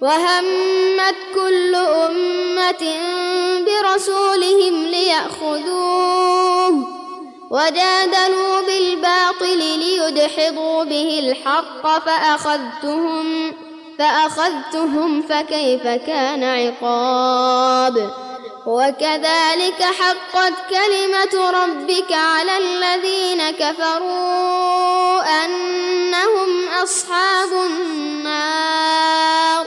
وهمت كل أمة برسولهم ليأخذوه وجادلوا بالباطل ليدحضوا به الحق فأخذتهم فأخذتهم فكيف كان عقاب؟ وكذلك حقت كلمة ربك على الذين كفروا أنهم أصحاب النار.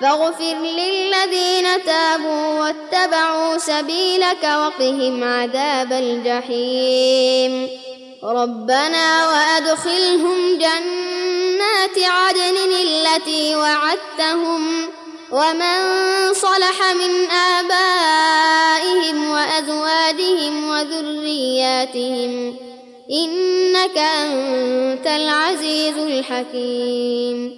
فاغفر للذين تابوا واتبعوا سبيلك وقهم عذاب الجحيم. ربنا وأدخلهم جنات عدن التي وعدتهم ومن صلح من آبائهم وأزواجهم وذرياتهم إنك أنت العزيز الحكيم.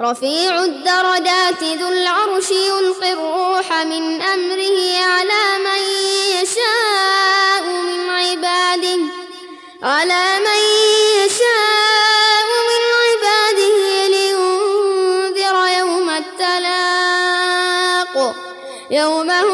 رفيع الدرجات ذو العرش يلقي الروح من أمره على من يشاء من عباده على من يشاء من عباده لينذر يوم التلاق يوم هم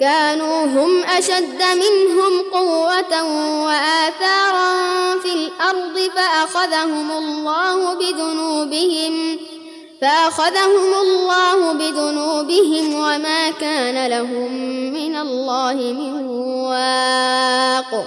كانوا هم أشد منهم قوة وآثارا في الأرض فأخذهم الله بذنوبهم فأخذهم الله بذنوبهم وما كان لهم من الله من واق.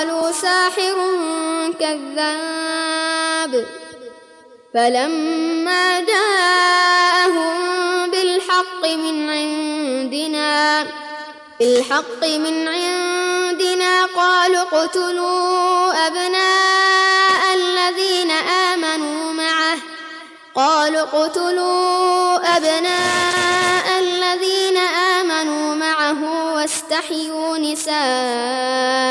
فقالوا ساحر كذاب. فلما جاءهم بالحق من عندنا بالحق من عندنا قالوا اقتلوا أبناء الذين آمنوا معه. قالوا اقتلوا أبناء الذين آمنوا معه واستحيوا نساءهم.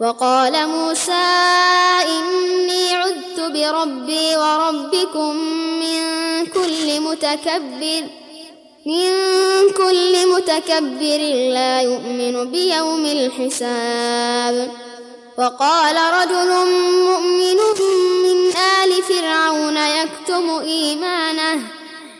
وقال موسى إني عذت بربي وربكم من كل متكبر من كل متكبر لا يؤمن بيوم الحساب. وقال رجل مؤمن من آل فرعون يكتم إيمانه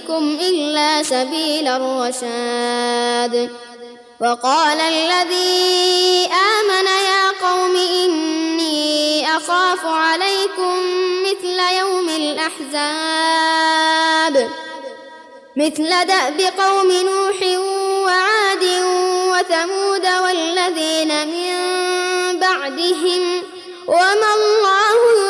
أهديكم إلا سبيل الرشاد. وقال الذي آمن يا قوم إني أخاف عليكم مثل يوم الأحزاب. مثل دأب قوم نوح وعاد وثمود والذين من بعدهم. وما الله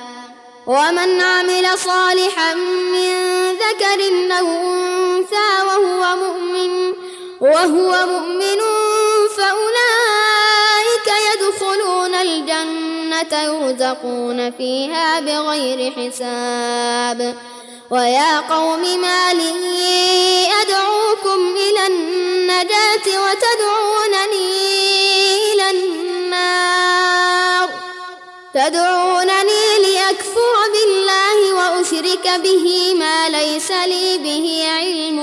ومن عمل صالحا من ذكر أو أنثى وهو مؤمن وهو مؤمن فأولئك يدخلون الجنة يرزقون فيها بغير حساب. ويا قوم ما لي أدعوكم إلى النجاة وتدعونني إلى النار. تدعونني لأكفر وأشرك به ما ليس لي به علم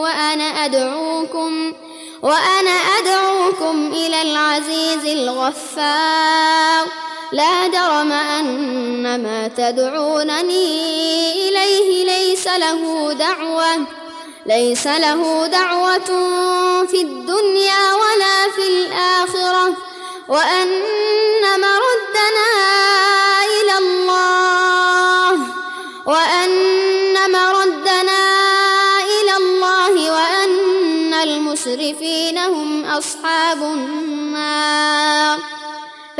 وأنا أدعوكم وأنا أدعوكم إلى العزيز الغفار. لا جرم أن ما تدعونني إليه ليس له دعوة ليس له دعوة في الدنيا ولا في الآخرة. وأن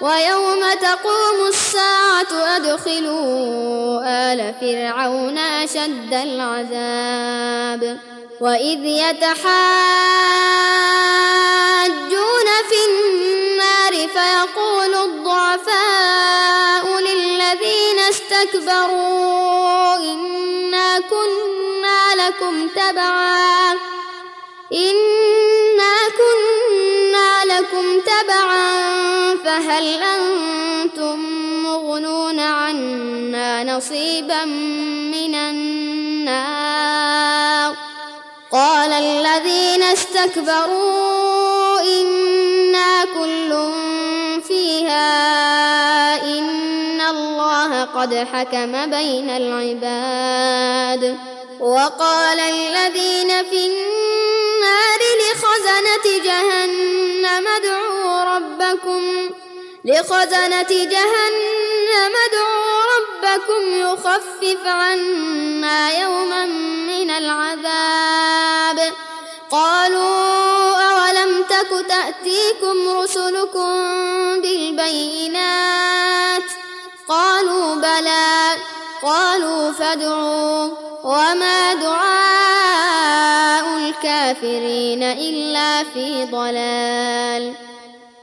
ويوم تقوم الساعة أدخلوا آل فرعون أشد العذاب وإذ يتحاجون في النار فيقول الضعفاء للذين استكبروا إنا كنا لكم تبعا إنا فهل أنتم مغنون عنا نصيبا من النار؟ قال الذين استكبروا إنا كل فيها إن الله قد حكم بين العباد. وقال الذين في النار لخزنة جهنم ادعوا ربكم لخزنة جهنم ادعوا ربكم يخفف عنا يوما من العذاب. قالوا أولم تك تأتيكم رسلكم بالبينات؟ قالوا بلى. قالوا فادعوا. وما دعاء الكافرين إلا في ضلال.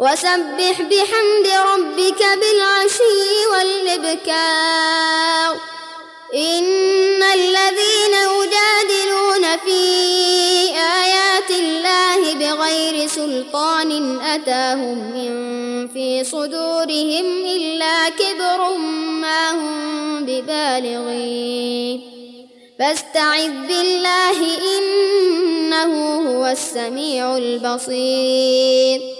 وسبح بحمد ربك بالعشي والإبكار. إن الذين يجادلون في آيات الله بغير سلطان أتاهم إن في صدورهم إلا كبر ما هم ببالغين. فاستعذ بالله إنه هو السميع البصير.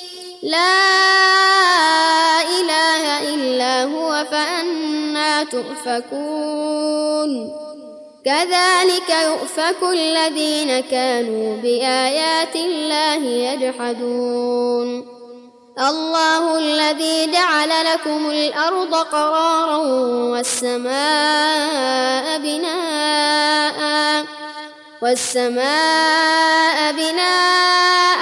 لا إله إلا هو فأنا تؤفكون. كذلك يؤفك الذين كانوا بآيات الله يجحدون. الله الذي جعل لكم الأرض قرارا والسماء بناء والسماء بناء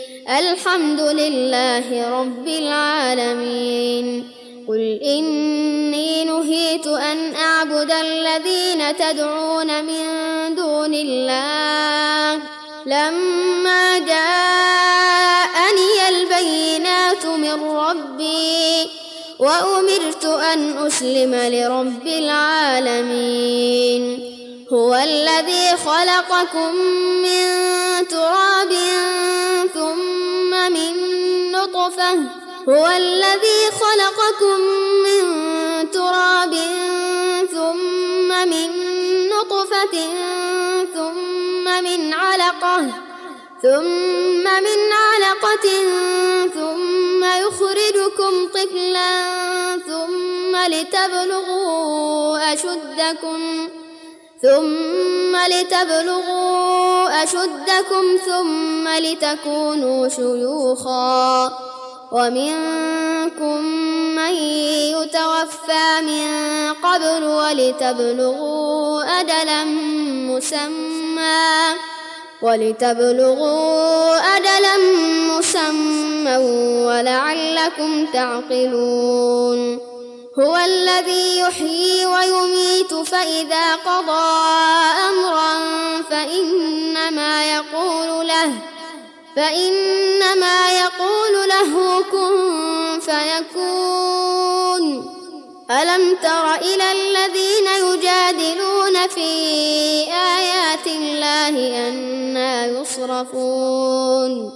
الحمد لله رب العالمين. قل إني نهيت أن أعبد الذين تدعون من دون الله. لما جاءني البينات من ربي وأمرت أن أسلم لرب العالمين. هو الذي خلقكم من تراب ثم من نطفة. هو الذي خلقكم من تراب ثم من نطفة ثم من علقة ثم من علقة ثم يخرجكم طفلا ثم لتبلغوا أشدكم. ثم لتبلغوا أشدكم ثم لتكونوا شيوخا ومنكم من يتوفى من قبل ولتبلغوا أجلا مسمى ولتبلغوا أجلا مسمى ولعلكم تعقلون هو الذي يحيي ويميت فإذا قضى أمرا فإنما يقول له فإنما يقول له كن فيكون. ألم تر إلى الذين يجادلون في آيات الله أنا يصرفون؟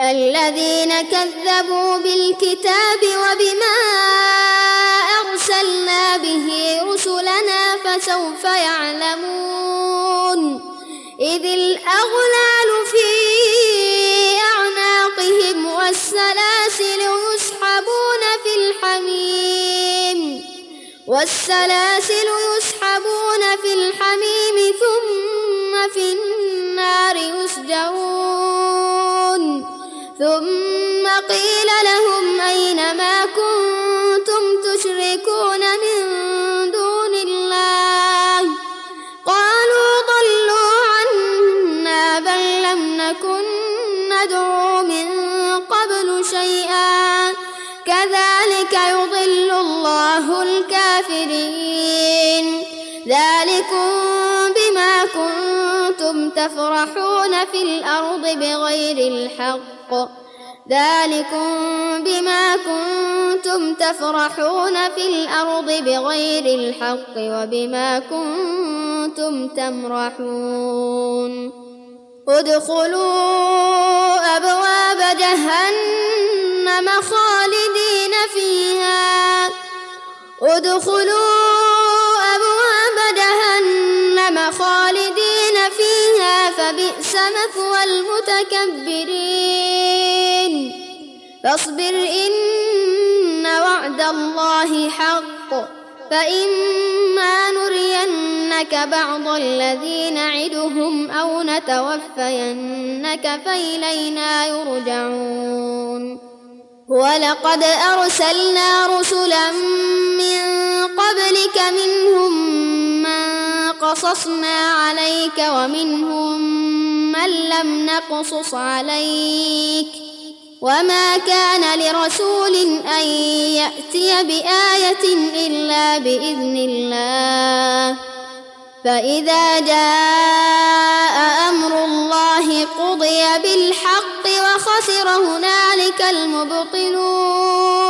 الذين كذبوا بالكتاب وبما أرسلنا به رسلنا فسوف يعلمون. إذ الأغلال في أعناقهم والسلاسل يسحبون في الحياة والسلاسل يسحبون في الحميم ثم في النار يسجرون. ثم قيل لهم أين ما كنتم؟ تشركون من دون الله. قالوا ضلوا عنا بل لم نكن ندعو من قبل شيئا. كذلك يضل الله الكافرين. ذلكم بما كنتم تفرحون في الأرض بغير الحق. ذلكم بما كنتم تفرحون في الأرض بغير الحق وبما كنتم تمرحون. ادخلوا أبواب جهنم خالدين فيها. ادخلوا مثوى المتكبرين فاصبر إن وعد الله حق. فإما نرينك بعض الذي نعدهم أو نتوفينك فإلينا يرجعون. ولقد أرسلنا رسلا من قبلك منهم من قصصنا عليك ومنهم من لم نقصص عليك وما كان لرسول أن يأتي بآية إلا بإذن الله فإذا جاء أمر الله قضي بالحق وخسر هنالك المبطلون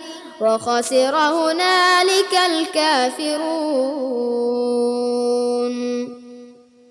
وخسر هنالك الكافرون.